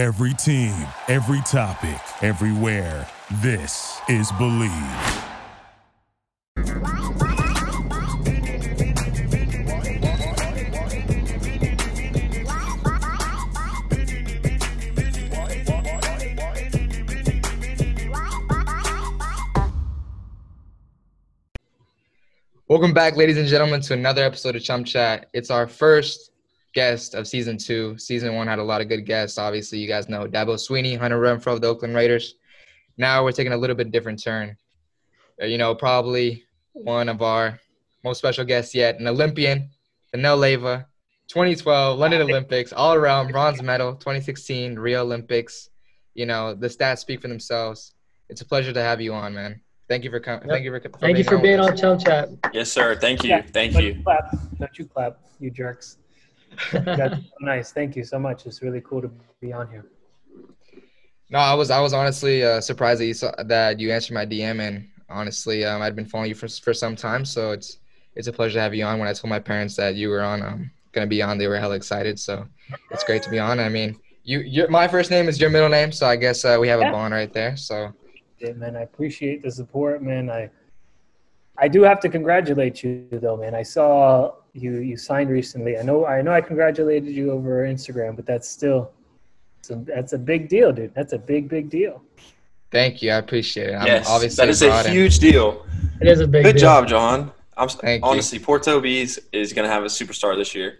Every team, every topic, everywhere. This is Believe. Welcome back, ladies and gentlemen, to another episode of Chum Chat. It's our first guest of season two. Season one had a lot of good guests. Obviously, you guys know Dabo Swinney, Hunter Renfrow of the Oakland Raiders. Now we're taking a little bit different turn. Uh, You know, probably one of our most special guests yet, an Olympian, Danell Leyva, 2012 London Olympics, all around bronze medal, 2016 Rio Olympics. You know, the stats speak for themselves. It's a pleasure to have you on, man. Thank you for coming. Thank you for, for Thank you for with being on Chum Chat. Yes, sir. Thank you. Yeah, Thank don't you. Clap. Don't you clap, you jerks. That's nice. Thank you so much. It's really cool to be on here. No, I was I was honestly uh, surprised that you saw, that you answered my DM, and honestly, um, I'd been following you for for some time, so it's it's a pleasure to have you on. When I told my parents that you were on, um, gonna be on, they were hella excited. So it's great to be on. I mean, you your my first name is your middle name, so I guess uh, we have a bond right there. So Yeah, man, I appreciate the support, man. I I do have to congratulate you though, man. I saw you you signed recently. I know I know I congratulated you over Instagram, but that's still it's a, that's a big deal, dude. That's a big big deal. thank you, I appreciate it. I'm Yes, obviously that is a broad and- huge deal. It is a big Good deal. job, John. I'm s- Thank you. honestly, Porto Bees is going to have a superstar this year.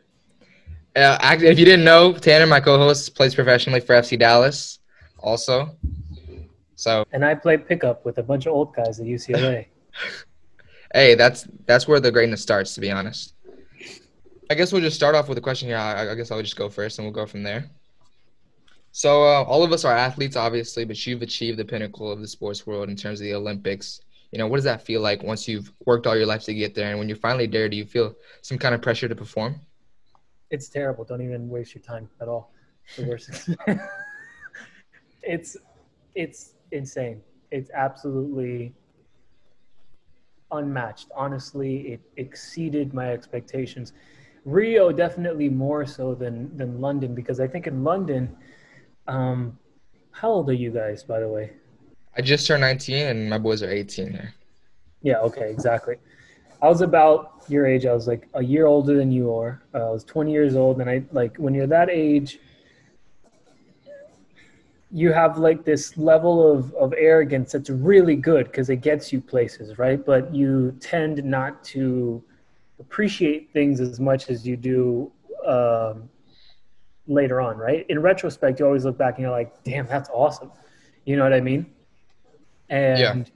Uh, act- if you didn't know, Tanner, my co-host, plays professionally for FC Dallas, also. So And I play pickup with a bunch of old guys at UCLA. Hey, that's that's where the greatness starts, to be honest. I guess we'll just start off with a question here. I, I guess I'll just go first, and we'll go from there. So, uh, all of us are athletes, obviously, but you've achieved the pinnacle of the sports world in terms of the Olympics. You know, what does that feel like once you've worked all your life to get there, and when you're finally there, do you feel some kind of pressure to perform? it's terrible. Don't even waste your time at all. The worst. it's it's insane. It's absolutely unmatched. Honestly, it exceeded my expectations. Rio definitely more so than than London because I think in London, um, how old are you guys by the way? I just turned 19, and my boys are 18 here. Yeah, okay, exactly. I was about your age. I was like a year older than you are. Uh, I was 20 years old, and I like when you're that age, you have like this level of, of arrogance that's really good because it gets you places, right? But you tend not to appreciate things as much as you do um, later on, right? In retrospect, you always look back and you're like, damn, that's awesome. You know what I mean? And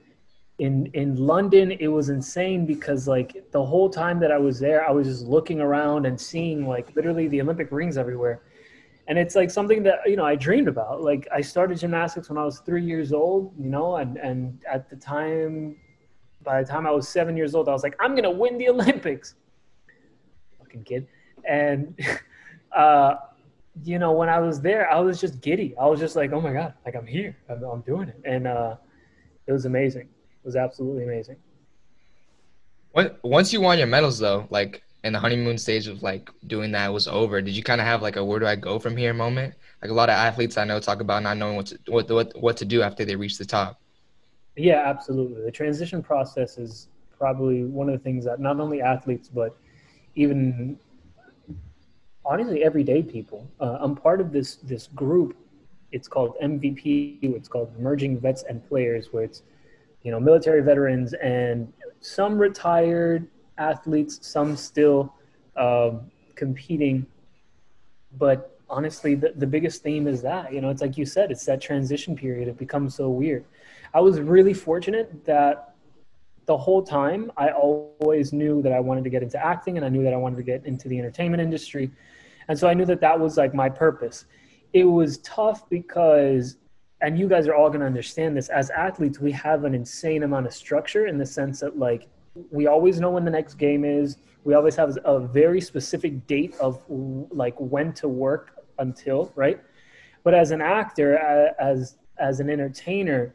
in in London, it was insane because like the whole time that I was there, I was just looking around and seeing like literally the Olympic rings everywhere. And it's like something that you know I dreamed about. Like I started gymnastics when I was three years old, you know, and and at the time, by the time I was seven years old, I was like, I'm gonna win the Olympics. Fucking kid, and uh, you know when I was there, I was just giddy. I was just like, oh my god, like I'm here, I'm, I'm doing it, and uh, it was amazing. It was absolutely amazing. Once you won your medals, though, like and the honeymoon stage of like doing that was over, did you kind of have like a where do I go from here moment? Like a lot of athletes I know talk about not knowing what to, what, what what to do after they reach the top. Yeah, absolutely. The transition process is probably one of the things that not only athletes but even honestly everyday people. Uh, I'm part of this this group. It's called MVP. It's called Emerging Vets and Players, where it's you know military veterans and some retired athletes, some still um, competing. But honestly, the, the biggest theme is that you know it's like you said, it's that transition period. It becomes so weird. I was really fortunate that the whole time I always knew that I wanted to get into acting and I knew that I wanted to get into the entertainment industry. And so I knew that that was like my purpose. It was tough because, and you guys are all going to understand this, as athletes, we have an insane amount of structure in the sense that like we always know when the next game is. We always have a very specific date of like when to work until, right? But as an actor, as as an entertainer,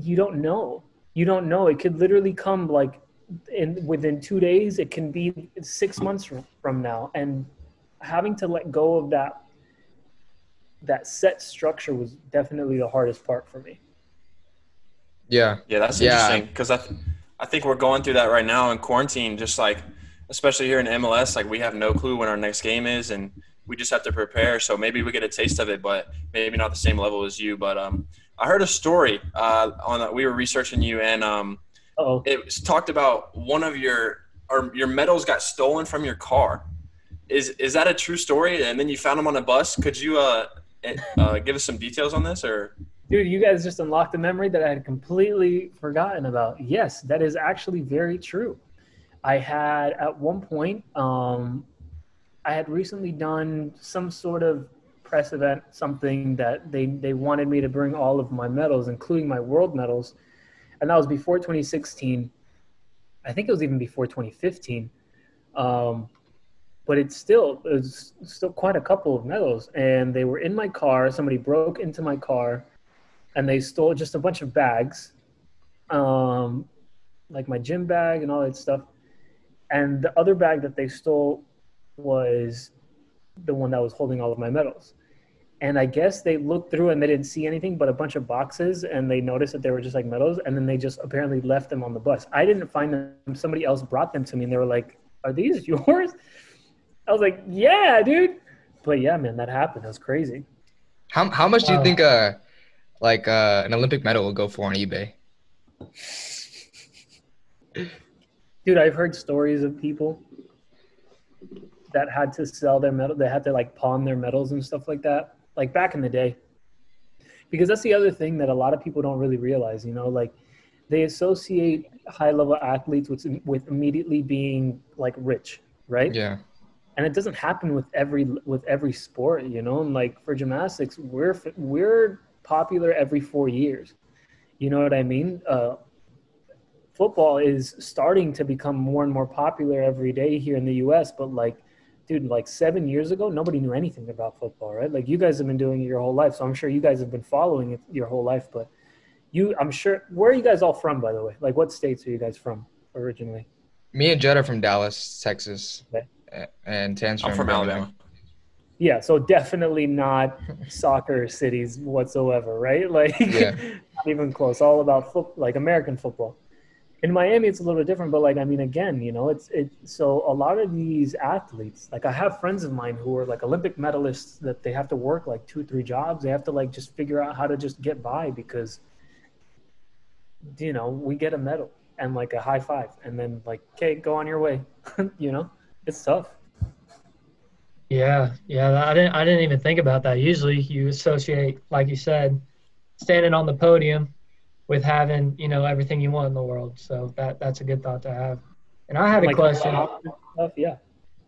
you don't know. You don't know. It could literally come like in within two days. It can be six months from, from now, and having to let go of that that set structure was definitely the hardest part for me. Yeah. Yeah, that's interesting because I, th- I think we're going through that right now in quarantine. Just like, especially here in MLS, like we have no clue when our next game is, and we just have to prepare. So maybe we get a taste of it, but maybe not the same level as you. But um, I heard a story uh, on we were researching you, and um, it was talked about one of your or your medals got stolen from your car. Is is that a true story? And then you found them on a bus. Could you uh, eh, uh give us some details on this or? dude, you guys just unlocked a memory that I had completely forgotten about. Yes, that is actually very true. I had at one point, um, I had recently done some sort of press event, something that they they wanted me to bring all of my medals, including my world medals, and that was before 2016. I think it was even before 2015. Um, but it's still it was still quite a couple of medals, and they were in my car. Somebody broke into my car, and they stole just a bunch of bags, um, like my gym bag and all that stuff. And the other bag that they stole was the one that was holding all of my medals. And I guess they looked through and they didn't see anything but a bunch of boxes and they noticed that they were just like medals and then they just apparently left them on the bus. I didn't find them. Somebody else brought them to me and they were like, Are these yours? I was like, Yeah, dude. But yeah, man, that happened. It was crazy. How how much do you think uh like uh an Olympic medal will go for on eBay? Dude, I've heard stories of people that had to sell their medal. They had to like pawn their medals and stuff like that, like back in the day. Because that's the other thing that a lot of people don't really realize. You know, like they associate high level athletes with with immediately being like rich, right? Yeah. and it doesn't happen with every with every sport you know and like for gymnastics we're we're popular every four years you know what i mean uh, football is starting to become more and more popular every day here in the us but like dude like seven years ago nobody knew anything about football right like you guys have been doing it your whole life so i'm sure you guys have been following it your whole life but you i'm sure where are you guys all from by the way like what states are you guys from originally Me and Jed are from Dallas, Texas. Okay. And Tan's I'm from Birmingham. Alabama. Yeah, so definitely not soccer cities whatsoever, right? Like, Yeah. not even close. All about foot, like American football. In Miami, it's a little different, but like, I mean, again, you know, it's it. So a lot of these athletes, like, I have friends of mine who are like Olympic medalists that they have to work like two, three jobs. They have to like just figure out how to just get by because, you know, we get a medal and like a high five, and then like, okay, go on your way. you know, it's tough. Yeah, yeah. I didn't. I didn't even think about that. Usually, you associate, like you said, standing on the podium with having, you know, everything you want in the world. So that that's a good thought to have. And I had a Like, question. Stuff, yeah.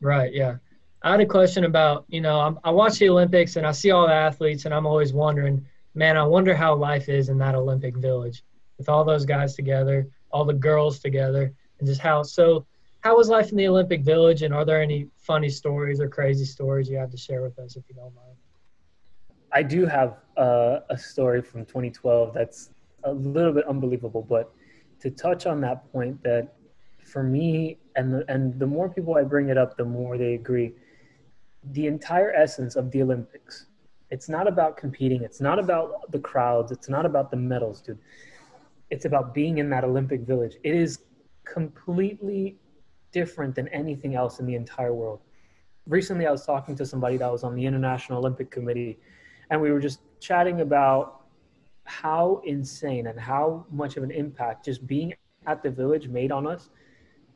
Right. Yeah. I had a question about, you know, I'm, I watch the Olympics and I see all the athletes, and I'm always wondering, man, I wonder how life is in that Olympic village with all those guys together, all the girls together, and just how. So, how was life in the Olympic village, and are there any funny stories or crazy stories you have to share with us, if you don't mind? I do have uh, a story from 2012 that's a little bit unbelievable, but to touch on that point, that for me, and the, and the more people I bring it up, the more they agree. The entire essence of the Olympics, it's not about competing. It's not about the crowds. It's not about the medals, dude. It's about being in that Olympic village. It is completely different than anything else in the entire world. Recently, I was talking to somebody that was on the International Olympic Committee, and we were just chatting about how insane and how much of an impact just being at the village made on us.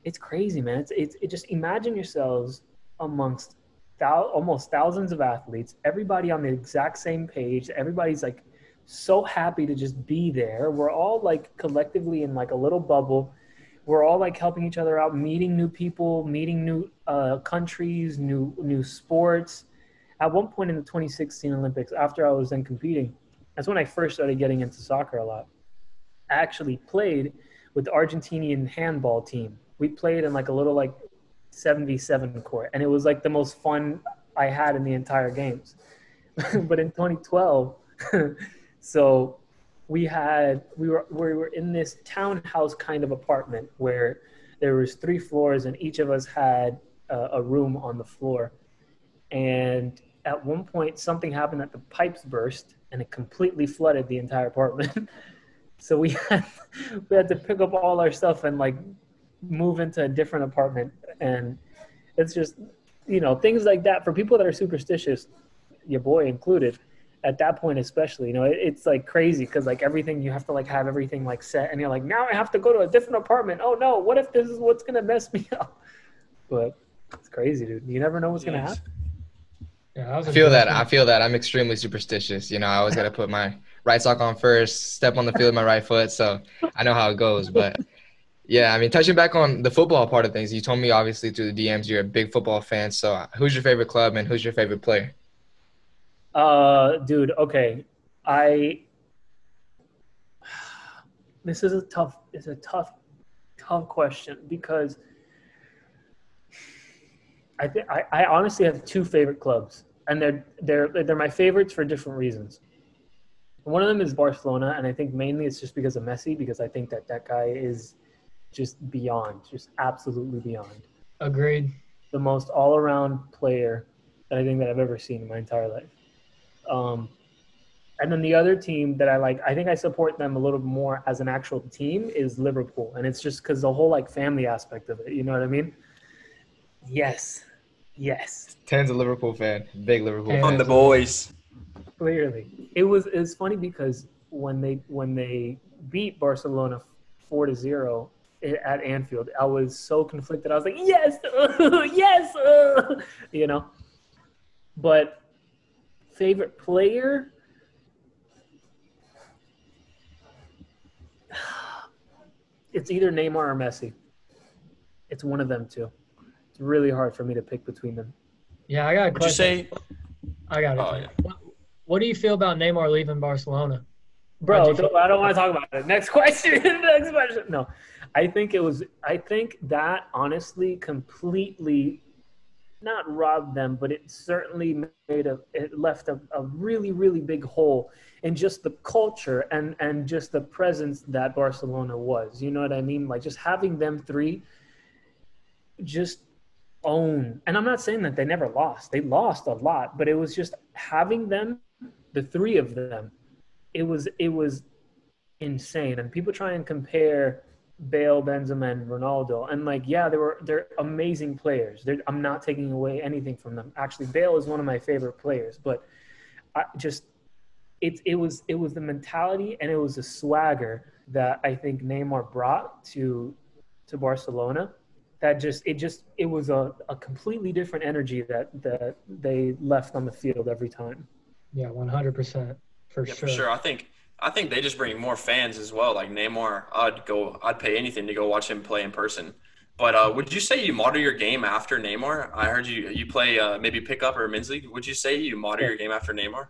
It's crazy, man. It's, it's it just imagine yourselves amongst thou, almost thousands of athletes, everybody on the exact same page. Everybody's like so happy to just be there. We're all like collectively in like a little bubble. We're all like helping each other out, meeting new people, meeting new uh, countries, new new sports. At one point in the 2016 Olympics, after I was then competing, that's when I first started getting into soccer a lot. I actually played with the Argentinian handball team. We played in like a little like 77 court, and it was like the most fun I had in the entire games. but in 2012, so we had we were we were in this townhouse kind of apartment where there was three floors and each of us had uh, a room on the floor and at one point something happened that the pipes burst and it completely flooded the entire apartment. so we had we had to pick up all our stuff and like move into a different apartment. And it's just you know things like that for people that are superstitious your boy included at that point especially you know it, it's like crazy because like everything you have to like have everything like set and you're like now i have to go to a different apartment. Oh no. What if this is what's gonna mess me up? But it's crazy dude. You never know what's gonna happen Yeah, that was a I feel that. blessing. I feel that. I'm extremely superstitious. You know, I always got to put my right sock on first, step on the field with my right foot. So I know how it goes. But yeah, I mean, touching back on the football part of things, you told me obviously through the DMs you're a big football fan. So who's your favorite club and who's your favorite player? Uh, dude, okay. I this is a tough it's a tough tough question because I think I, I honestly have two favorite clubs and they're they're they're my favorites for different reasons. One of them is Barcelona and I think mainly it's just because of Messi because I think that that guy is just beyond, just absolutely beyond Agreed. the most all-around player that I think that I've ever seen in my entire life. Um, and then the other team that I like, I think I support them a little more as an actual team is Liverpool, and it's just because the whole like family aspect of it. You know what I mean? Yes, yes, Tan's a Liverpool fan, big Liverpool Yeah. fan. On the boys. clearly. It was it's funny because when they when they beat Barcelona four to zero at Anfield, I was so conflicted. I was like, yes, yes, uh," you know. But favorite player. It's either Neymar or Messi. It's one of them two. It's really hard for me to pick between them. Yeah, I got a Would you say? I got it. Oh, yeah. what, what do you feel about Neymar leaving Barcelona? Bro, don't- feel- I don't want to talk about it. Next question. Next question. No, I think it was. I think that honestly completely, not robbed them, but it certainly made a. It left a, a really really big hole in just the culture and and just the presence that Barcelona was. You know what I mean? Like just having them three. Just own, and I'm not saying that they never lost. They lost a lot, but it was just having them, the three of them it was it was insane. And people try and compare Bale, Benzema, and Ronaldo, and like, yeah, they were they're amazing players. They're, I'm not taking away anything from them. Actually, Bale is one of my favorite players, but I just it it was it was the mentality and it was the swagger that I think Neymar brought to to Barcelona. That just it just it was a, a completely different energy that that they left on the field every time. Yeah, 100% for Yeah, sure. for sure. I think I think they just bring more fans as well. Like Neymar, I'd go. I'd pay anything to go watch him play in person. But uh, would you say you model your game after Neymar? I heard you you play uh, maybe pickup or men's league. Would you say you model Yeah. your game after Neymar?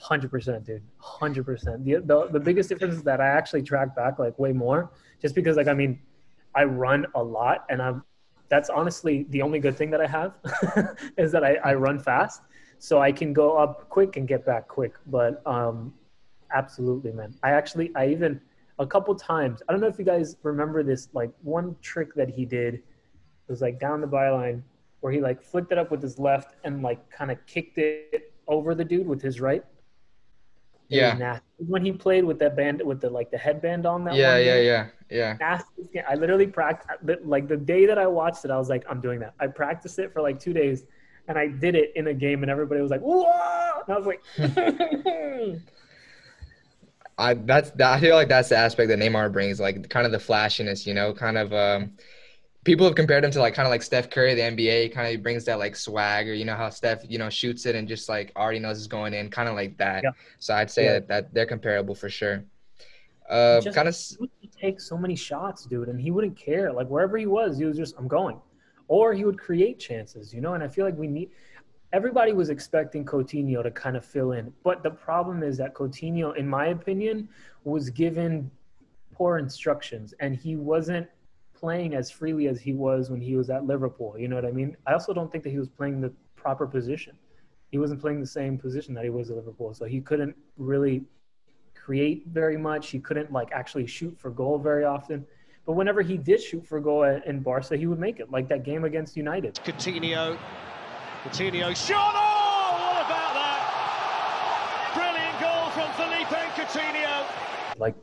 Hundred percent, dude. Hundred percent. The, the the biggest difference is that I actually track back like way more, just because like I mean, I run a lot, and I'm. That's honestly the only good thing that I have, is that I, I run fast, so I can go up quick and get back quick. But um, absolutely, man. I actually I even a couple times. I don't know if you guys remember this. Like one trick that he did was like down the byline where he like flicked it up with his left and like kind of kicked it over the dude with his right. Yeah. nasty. When he played with that band with the like the headband on that. Yeah, one yeah, yeah, yeah. Game. I literally practiced like the day that I watched it. I was like, I'm doing that. I practiced it for like two days, and I did it in a game, and everybody was like, "Whoa!" And I was like, I that's that, I feel like that's the aspect that Neymar brings, like kind of the flashiness, you know, kind of um people have compared him to like kind of like Steph Curry, the NBA, kind of brings that like swagger, you know how Steph, you know, shoots it and just like already knows it's going in, kind of like that. Yeah. So I'd say Yeah. that, that they're comparable for sure. Uh kind of take so many shots, dude, and he wouldn't care. Like wherever he was, he was just, I'm going. Or he would create chances, you know. And I feel like we need. Everybody was expecting Coutinho to kind of fill in, but the problem is that Coutinho, in my opinion, was given poor instructions, and he wasn't playing as freely as he was when he was at Liverpool. You know what I mean? I also don't think that he was playing the proper position. He wasn't playing the same position that he was at Liverpool, so he couldn't really create very much. He couldn't like actually shoot for goal very often. But whenever he did shoot for goal in Barca, he would make it. Like that game against United. Coutinho. Coutinho shot. Oh, what Coutinho. like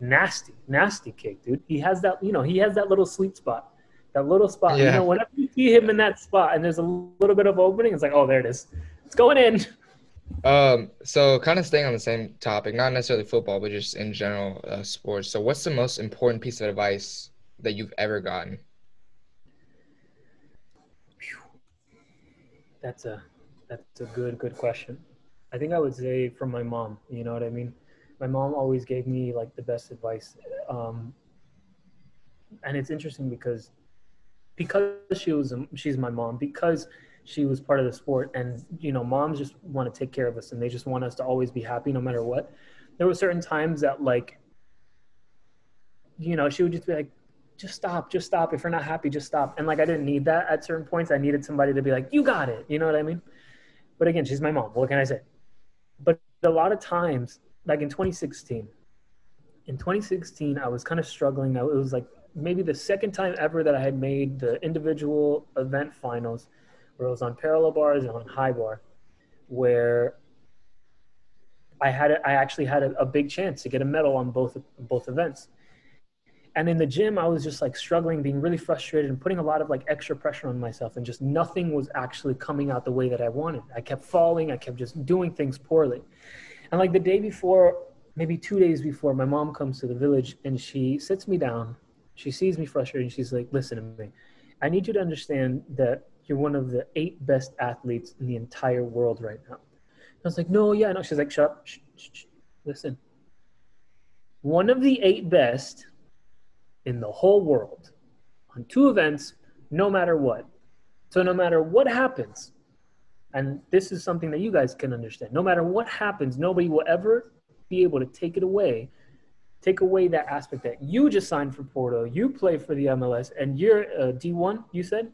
nasty, nasty kick, dude. He has that, you know, he has that little sweet spot, that little spot. You know, whenever you see him in that spot and there's a little bit of opening, it's like, oh, there it is. It's going in. Um, so kind of staying on the same topic, not necessarily football, but just in general uh, sports. So, what's the most important piece of advice that you've ever gotten? That's a that's a good good question. I think I would say from my mom. You know what I mean? My mom always gave me like the best advice, um, and it's interesting because because she was she's my mom because she was part of the sport, and you know moms just want to take care of us and they just want us to always be happy no matter what. There were certain times that like, you know, she would just be like, just stop, just stop. If you're not happy, just stop. And like, I didn't need that at certain points. I needed somebody to be like, you got it. You know what I mean? But again, she's my mom. What can I say? But a lot of times, like in 2016, in 2016, I was kind of struggling. It was like maybe the second time ever that I had made the individual event finals, where it was on parallel bars and on high bar, where I had a, I actually had a, a big chance to get a medal on both both events. And in the gym i was just like struggling being really frustrated and putting a lot of like extra pressure on myself and just nothing was actually coming out the way that i wanted. I kept falling. I kept just doing things poorly and like the day before maybe two days before my mom comes to the village and she sits me down. She sees me frustrated and she's like listen to me. I need you to understand that you're one of the eight best athletes in the entire world right now. I was like no yeah no. She's like shut up. Shh, shh, shh. listen. One of the eight best in the whole world on two events, no matter what. So, no matter what happens, and this is something that you guys can understand, no matter what happens, nobody will ever be able to take it away, take away that aspect that you just signed for Porto, you play for the MLS, and you're uh, D1, you said?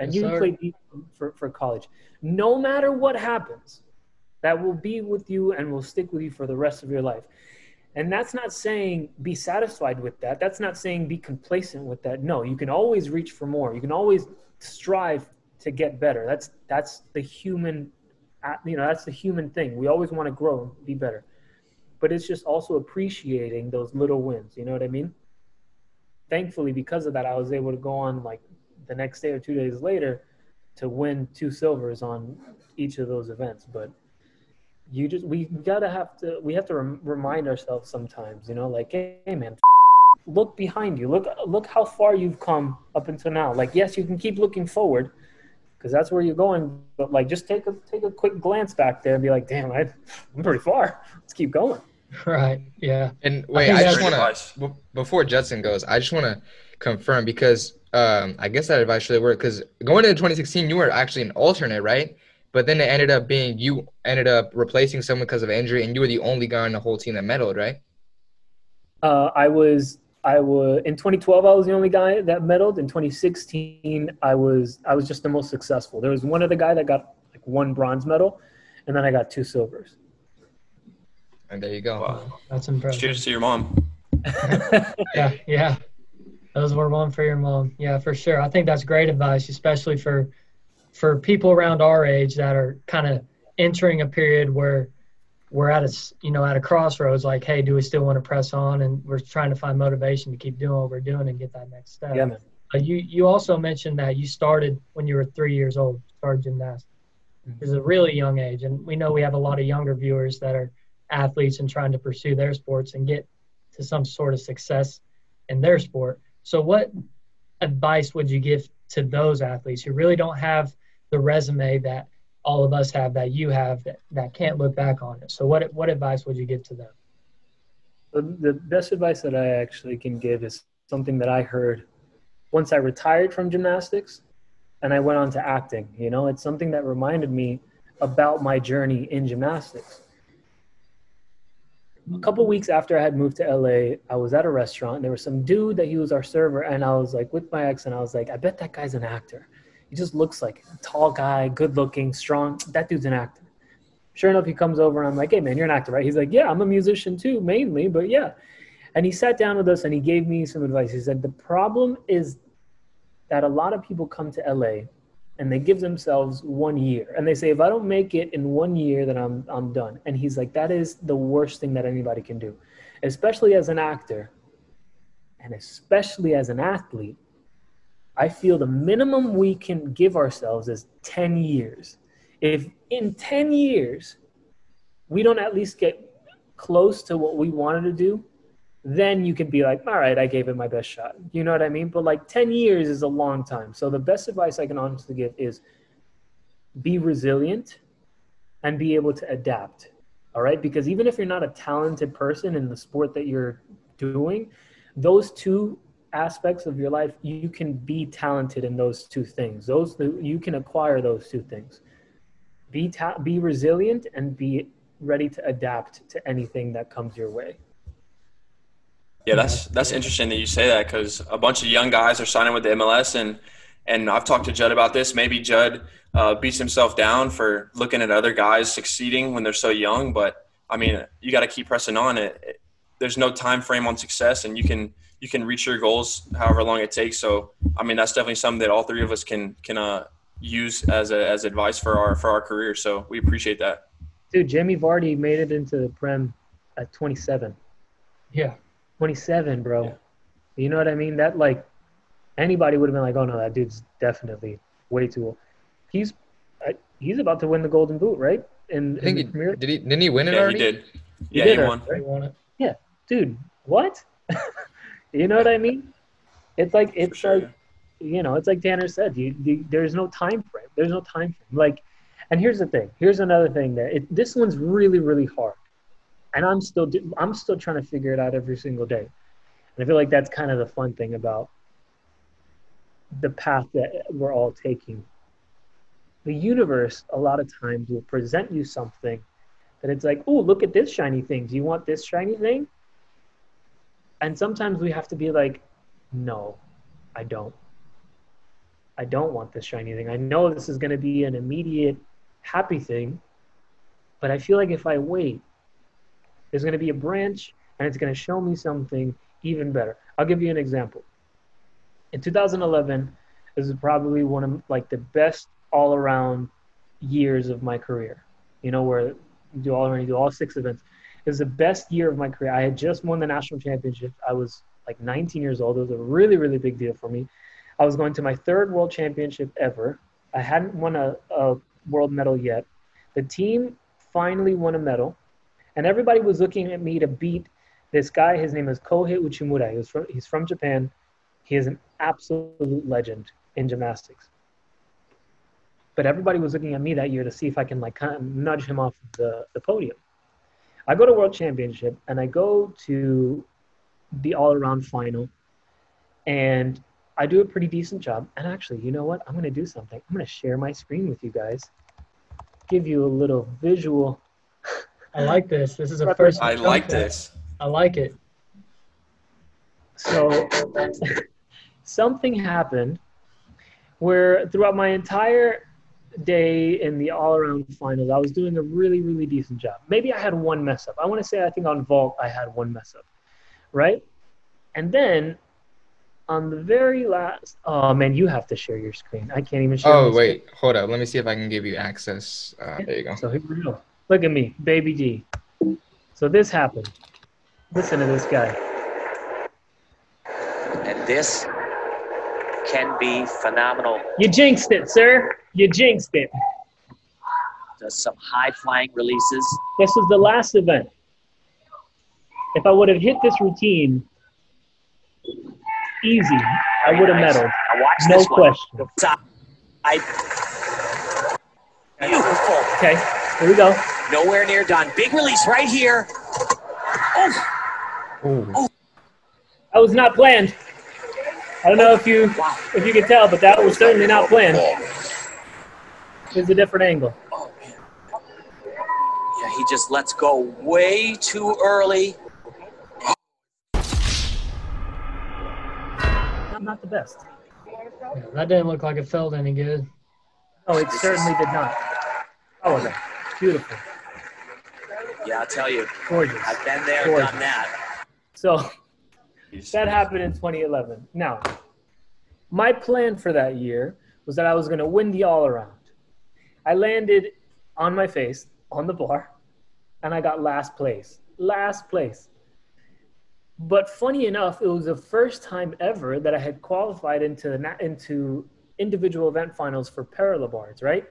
And Yes, you sir. play D1 for, for college. No matter what happens, that will be with you and will stick with you for the rest of your life. And that's not saying be satisfied with that. That's not saying be complacent with that. No, you can always reach for more. You can always strive to get better. That's that's the human uh, you know, that's the human thing. We always want to grow and be better. But it's just also appreciating those little wins, you know what I mean? Thankfully because of that I was able to go on like the next day or 2 days later to win two silvers on each of those events, but you just we gotta have to we have to rem- remind ourselves sometimes you know like hey man look behind you look look how far you've come up until now like yes you can keep looking forward because that's where you're going but like just take a take a quick glance back there and be like damn I, i'm pretty far let's keep going Right. Yeah. And wait, think I, just want advice. to before Judson goes, I just want to confirm because um, I guess that advice really worked. Because going into 2016, you were actually an alternate, right? But then it ended up being you ended up replacing someone because of injury, and you were the only guy on the whole team that medaled, right? uh, i was i was in 2012 i was the only guy that medaled in 2016 i was i was just the most successful there was one other guy that got like one bronze medal and then i got two silvers And there you go. Wow. That's impressive. Cheers to your mom. Yeah. Yeah. Those were one for your mom. Yeah, for sure. I think that's great advice, especially for for people around our age that are kind of entering a period where we're at a you know at a crossroads. Like, hey, do we still want to press on? And we're trying to find motivation to keep doing what we're doing and get that next step. yeah man Uh, you you also mentioned that you started when you were three years old, started gymnastics. is a really young age, and we know we have a lot of younger viewers that are athletes and trying to pursue their sports and get to some sort of success in their sport. So, what advice would you give to those athletes who really don't have the resume that all of us have, that you have, that, that can't look back on it? So, what what advice would you give to them? The, the best advice that I actually can give is something that I heard once I retired from gymnastics and I went on to acting. You know, it's something that reminded me about my journey in gymnastics. A couple weeks after I had moved to LA, I was at a restaurant. And there was some dude that he was our server, and I was like with my ex, and I was like, I bet that guy's an actor. He just looks like a tall guy, good looking, strong. That dude's an actor. Sure enough, he comes over and I'm like, hey man, you're an actor, right? He's like, yeah, I'm a musician too, mainly, but yeah. And he sat down with us and he gave me some advice. He said, the problem is that a lot of people come to LA and they give themselves one year and they say if i don't make it in one year then i'm i'm done and he's like that is the worst thing that anybody can do especially as an actor and especially as an athlete i feel the minimum we can give ourselves is 10 years if in 10 years we don't at least get close to what we wanted to do then you can be like, all right, I gave it my best shot. You know what I mean? But like 10 years is a long time. So the best advice I can honestly give is be resilient and be able to adapt. All right. Because even if you're not a talented person in the sport that you're doing, those two aspects of your life, you can be talented in those two things. Those you can acquire those two things. Be ta- be resilient and be ready to adapt to anything that comes your way. Yeah, that's that's interesting that you say that because a bunch of young guys are signing with the MLS, and and I've talked to Judd about this. Maybe Judd uh, beats himself down for looking at other guys succeeding when they're so young, but I mean, you got to keep pressing on. It, there's no time frame on success, and you can you can reach your goals however long it takes. So, I mean, that's definitely something that all three of us can can uh, use as a, as advice for our for our career. So we appreciate that. Dude, Jamie Vardy made it into the Prem at 27. Yeah. 27, bro. Yeah. You know what I mean? That like anybody would have been like, "Oh no, that dude's definitely way too old." He's he's about to win the Golden Boot, right? And I think he, did he didn't he win it yeah, already? He did. He yeah, did he, won. Right? he won it. Dude. What? you know what I mean? It's like it's sure. like you know, it's like Tanner said. You, you, there's no time frame. There's no time frame. Like, and here's the thing. Here's another thing that it, this one's really really hard and I'm still I'm still trying to figure it out every single day. And I feel like that's kind of the fun thing about the path that we're all taking. The universe a lot of times will present you something that it's like, oh, look at this shiny thing. Do you want this shiny thing? And sometimes we have to be like, no, I don't. I don't want this shiny thing. I know this is going to be an immediate happy thing, but I feel like if I wait, there's going to be a branch and it's going to show me something even better. I'll give you an example. In 2011, this is probably one of like the best all around years of my career. You know, where you do all around, you do all six events. It was the best year of my career. I had just won the national championship. I was like 19 years old. It was a really, really big deal for me. I was going to my third world championship ever. I hadn't won a, a world medal yet. The team finally won a medal and everybody was looking at me to beat this guy. His name is Kohei Uchimura. He from, he's from Japan. He is an absolute legend in gymnastics. But everybody was looking at me that year to see if I can like kind of nudge him off the, the podium. I go to World Championship and I go to the all around final and I do a pretty decent job. And actually, you know what? I'm going to do something. I'm going to share my screen with you guys, give you a little visual I like this. This is a first. I like this. I like it. So something happened where throughout my entire day in the all around finals, I was doing a really, really decent job. Maybe I had one mess up. I want to say, I think on vault, I had one mess up, right? And then on the very last, oh man, you have to share your screen. I can't even share. Oh, wait, screen. hold up. Let me see if I can give you access. Uh, there you go. So here we go. Look at me, baby D. So this happened. Listen to this guy. And this can be phenomenal. You jinxed it, sir. You jinxed it. Does some high flying releases. This was the last event. If I would have hit this routine easy, I would have medaled. Now watch no question. One. I, beautiful. Okay, here we go. Nowhere near done. Big release right here. Oh. Oh. That was not planned. I don't know if you if you can tell, but that was certainly not planned. Here's a different angle. Oh, man. Yeah, he just lets go way too early. Not, not the best. Yeah, that didn't look like it felt any good. No, it certainly did not. Oh, okay. Beautiful. Yeah, I'll tell you. Gorgeous. I've been there, Gorgeous. done that. So that happened in 2011. Now, my plan for that year was that I was going to win the all around. I landed on my face on the bar and I got last place. Last place. But funny enough, it was the first time ever that I had qualified into into individual event finals for parallel bars, right?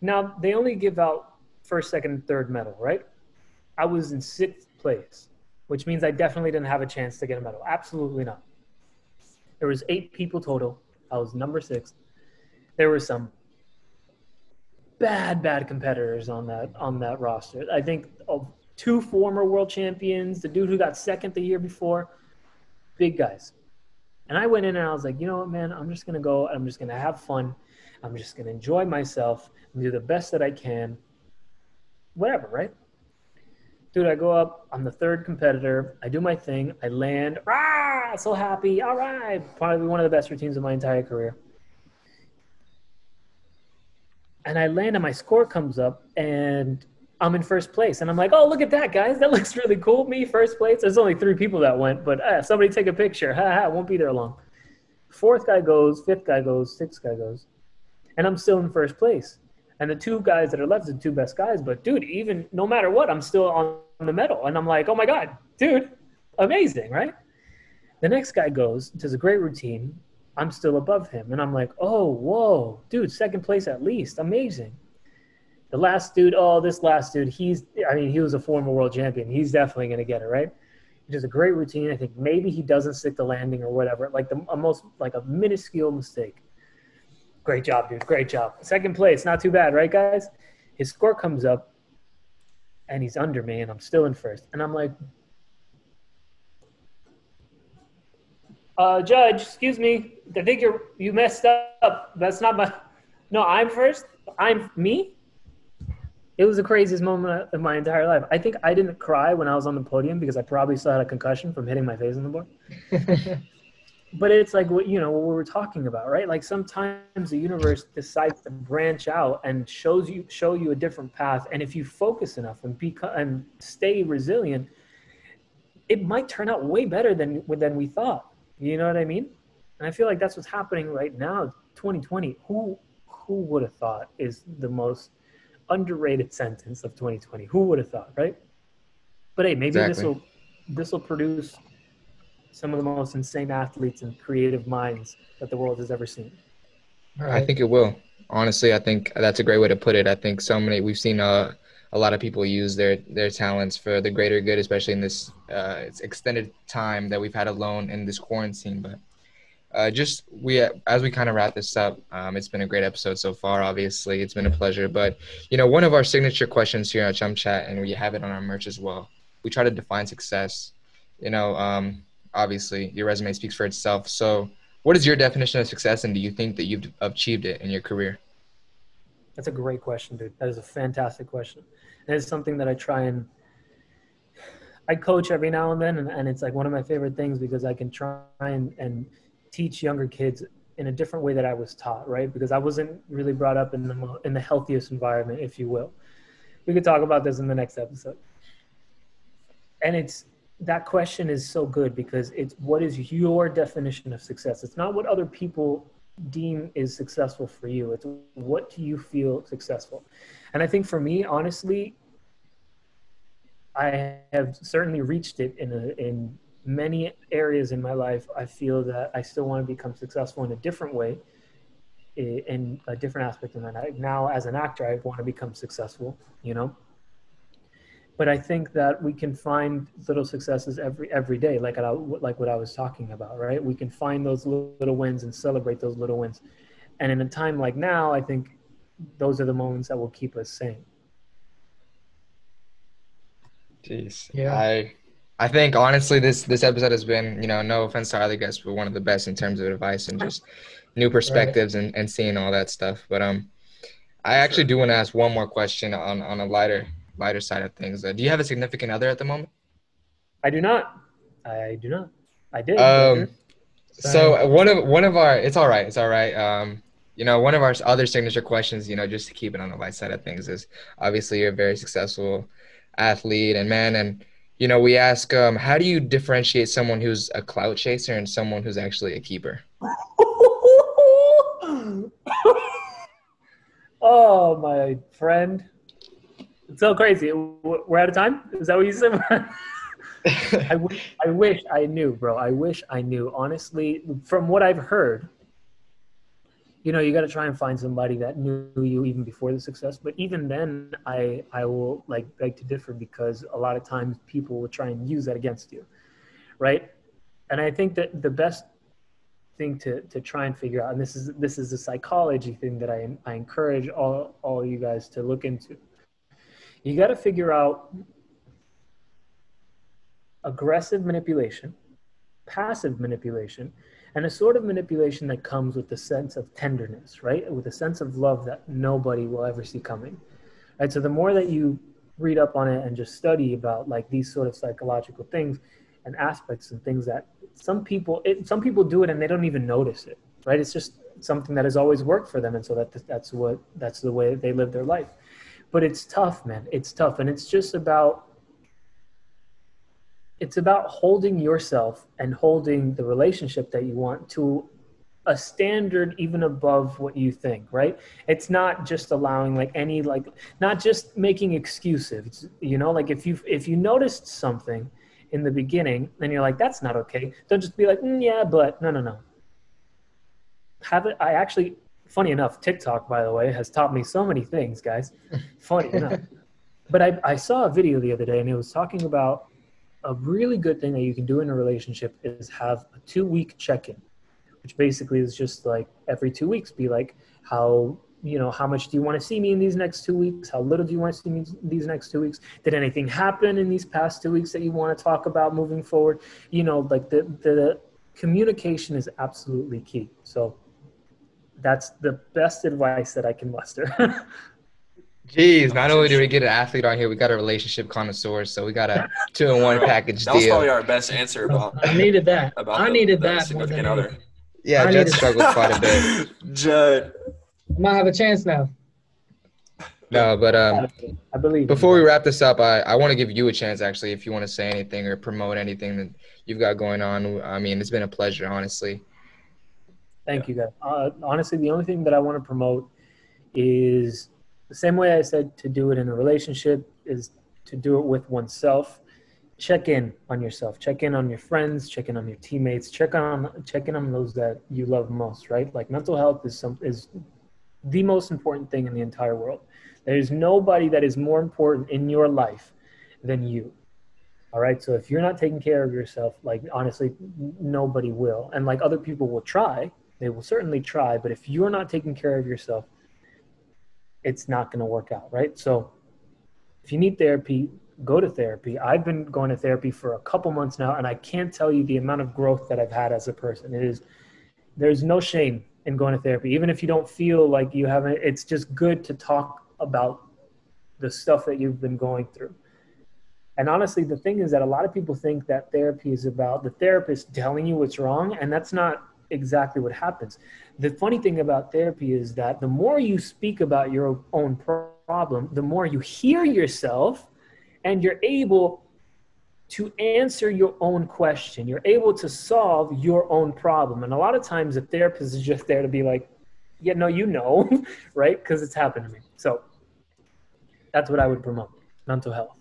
Now they only give out first, second, and third medal, right? I was in sixth place, which means I definitely didn't have a chance to get a medal. Absolutely not. There was eight people total. I was number six. There were some bad, bad competitors on that on that roster. I think of two former world champions, the dude who got second the year before, big guys. And I went in and I was like, you know what, man, I'm just gonna go. I'm just gonna have fun. I'm just gonna enjoy myself and do the best that I can. Whatever, right? Dude, I go up. I'm the third competitor. I do my thing. I land. Rah! So happy. All right. Probably one of the best routines of my entire career and I land and my score comes up and I'm in first place. And I'm like, oh, look at that, guys. That looks really cool. Me, first place. There's only three people that went, but uh, somebody take a picture. Ha ha, won't be there long. Fourth guy goes, fifth guy goes, sixth guy goes. And I'm still in first place. And the two guys that are left are the two best guys. But dude, even no matter what, I'm still on the medal. And I'm like, oh my God, dude, amazing, right? The next guy goes, does a great routine, I'm still above him. And I'm like, oh, whoa, dude, second place at least. Amazing. The last dude, oh, this last dude, he's, I mean, he was a former world champion. He's definitely going to get it, right? He does a great routine. I think maybe he doesn't stick the landing or whatever, like the most, like a minuscule mistake. Great job, dude. Great job. Second place, not too bad, right, guys? His score comes up and he's under me, and I'm still in first. And I'm like, uh, judge, excuse me, I think you're you messed up. That's not my. No, I'm first. I'm me. It was the craziest moment of my entire life. I think I didn't cry when I was on the podium because I probably still had a concussion from hitting my face on the board. but it's like what you know what we were talking about, right? Like sometimes the universe decides to branch out and shows you show you a different path, and if you focus enough and be and stay resilient, it might turn out way better than than we thought. You know what I mean? And I feel like that's what's happening right now. 2020. Who who would have thought is the most underrated sentence of 2020? Who would have thought, right? But hey, maybe exactly. this will this will produce some of the most insane athletes and creative minds that the world has ever seen. Right. I think it will. Honestly, I think that's a great way to put it. I think so many we've seen uh, a lot of people use their their talents for the greater good, especially in this uh, extended time that we've had alone in this quarantine. But uh, just we as we kind of wrap this up, um, it's been a great episode so far. Obviously, it's been a pleasure. But you know, one of our signature questions here at Chum Chat, and we have it on our merch as well. We try to define success. You know, um, obviously, your resume speaks for itself. So, what is your definition of success, and do you think that you've achieved it in your career? That's a great question, dude. That is a fantastic question. It's something that I try and I coach every now and then, and, and it's like one of my favorite things because I can try and, and teach younger kids in a different way that I was taught, right? Because I wasn't really brought up in the in the healthiest environment, if you will. We could talk about this in the next episode. And it's that question is so good because it's what is your definition of success? It's not what other people deem is successful for you. It's what do you feel successful? And I think for me, honestly, I have certainly reached it in a, in many areas in my life. I feel that I still want to become successful in a different way, in a different aspect of my life. Now, as an actor, I want to become successful. You know, but I think that we can find little successes every every day, like I, like what I was talking about, right? We can find those little wins and celebrate those little wins. And in a time like now, I think those are the moments that will keep us sane. Jeez, yeah. I I think honestly, this this episode has been, you know, no offense to other guests, but one of the best in terms of advice and just new perspectives right. and, and seeing all that stuff. But um, I actually do want to ask one more question on on a lighter lighter side of things. Uh, do you have a significant other at the moment? I do not. I do not. I did. Um, so one of one of our it's all right. It's all right. Um, you know, one of our other signature questions, you know, just to keep it on the light side of things, is obviously you're a very successful athlete and man, and you know, we ask, um, how do you differentiate someone who's a clout chaser and someone who's actually a keeper? oh, my friend. It's so crazy. We're out of time? Is that what you said? I, wish, I wish I knew, bro. I wish I knew. Honestly, from what I've heard, you know, you got to try and find somebody that knew you even before the success. But even then, I I will like beg to differ because a lot of times people will try and use that against you, right? And I think that the best thing to to try and figure out, and this is this is a psychology thing that I I encourage all all you guys to look into. You got to figure out aggressive manipulation, passive manipulation, and a sort of manipulation that comes with a sense of tenderness, right? With a sense of love that nobody will ever see coming. Right? So the more that you read up on it and just study about like these sort of psychological things and aspects and things that some people it, some people do it and they don't even notice it, right? It's just something that has always worked for them and so that that's what that's the way they live their life. But it's tough, man. It's tough. And it's just about it's about holding yourself and holding the relationship that you want to a standard even above what you think right? It's not just allowing like any like not just making excuses. You know like if you if you noticed something in the beginning and you're like that's not okay. Don't just be like mm, yeah but no no no. Have it i actually funny enough tiktok by the way has taught me so many things guys funny enough but I, I saw a video the other day and it was talking about a really good thing that you can do in a relationship is have a two week check in, which basically is just like every two weeks be like, how, you know, how much do you want to see me in these next two weeks? How little do you want to see me these next two weeks? Did anything happen in these past two weeks that you want to talk about moving forward? You know, like the, the communication is absolutely key. So that's the best advice that I can muster. Jeez, not only do we get an athlete on here, we got a relationship connoisseur, so we got a two in one package that deal. was probably our best answer about. I needed that. About I the- needed the that more than significant other. Yeah, I Judd struggled quite a bit. Judd. Might have a chance now. No, but um, I believe. before we wrap this up, I, I want to give you a chance actually, if you want to say anything or promote anything that you've got going on. I mean, it's been a pleasure, honestly. Thank you, guys. Uh, honestly, the only thing that I want to promote is the same way I said to do it in a relationship is to do it with oneself. Check in on yourself. Check in on your friends. Check in on your teammates. Check on check in on those that you love most. Right? Like mental health is some is the most important thing in the entire world. There's nobody that is more important in your life than you. All right. So if you're not taking care of yourself, like honestly, nobody will. And like other people will try, they will certainly try. But if you're not taking care of yourself, it's not going to work out. Right. So if you need therapy, go to therapy. I've been going to therapy for a couple months now, and I can't tell you the amount of growth that I've had as a person. It is, there's no shame in going to therapy. Even if you don't feel like you haven't, it's just good to talk about the stuff that you've been going through. And honestly, the thing is that a lot of people think that therapy is about the therapist telling you what's wrong, and that's not exactly what happens. The funny thing about therapy is that the more you speak about your own problem, the more you hear yourself, and you're able to answer your own question. You're able to solve your own problem. And a lot of times, the therapist is just there to be like, yeah, no, you know, right? Because it's happened to me. So that's what I would promote mental health.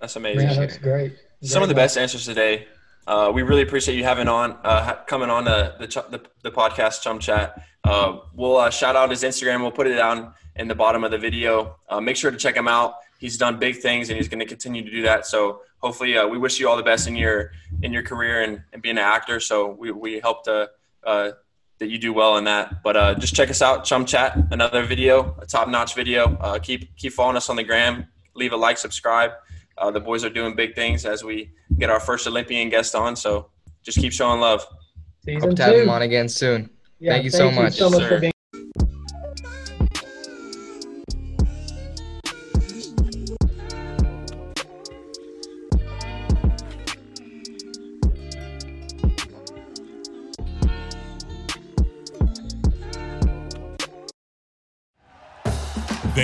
That's amazing. Yeah, that's great. Some of the Great best answers today. Uh, we really appreciate you having on, uh, coming on the the, the the podcast Chum Chat. Uh, we'll uh, shout out his Instagram. We'll put it down in the bottom of the video. Uh, make sure to check him out. He's done big things, and he's going to continue to do that. So hopefully, uh, we wish you all the best in your in your career and, and being an actor. So we we hope to. That you do well in that, but uh, just check us out, Chum Chat, another video, a top-notch video. Uh, keep keep following us on the gram. Leave a like, subscribe. Uh, the boys are doing big things as we get our first Olympian guest on. So just keep showing love. Season Hope to have him on again soon. Yeah, Thank you so much. so much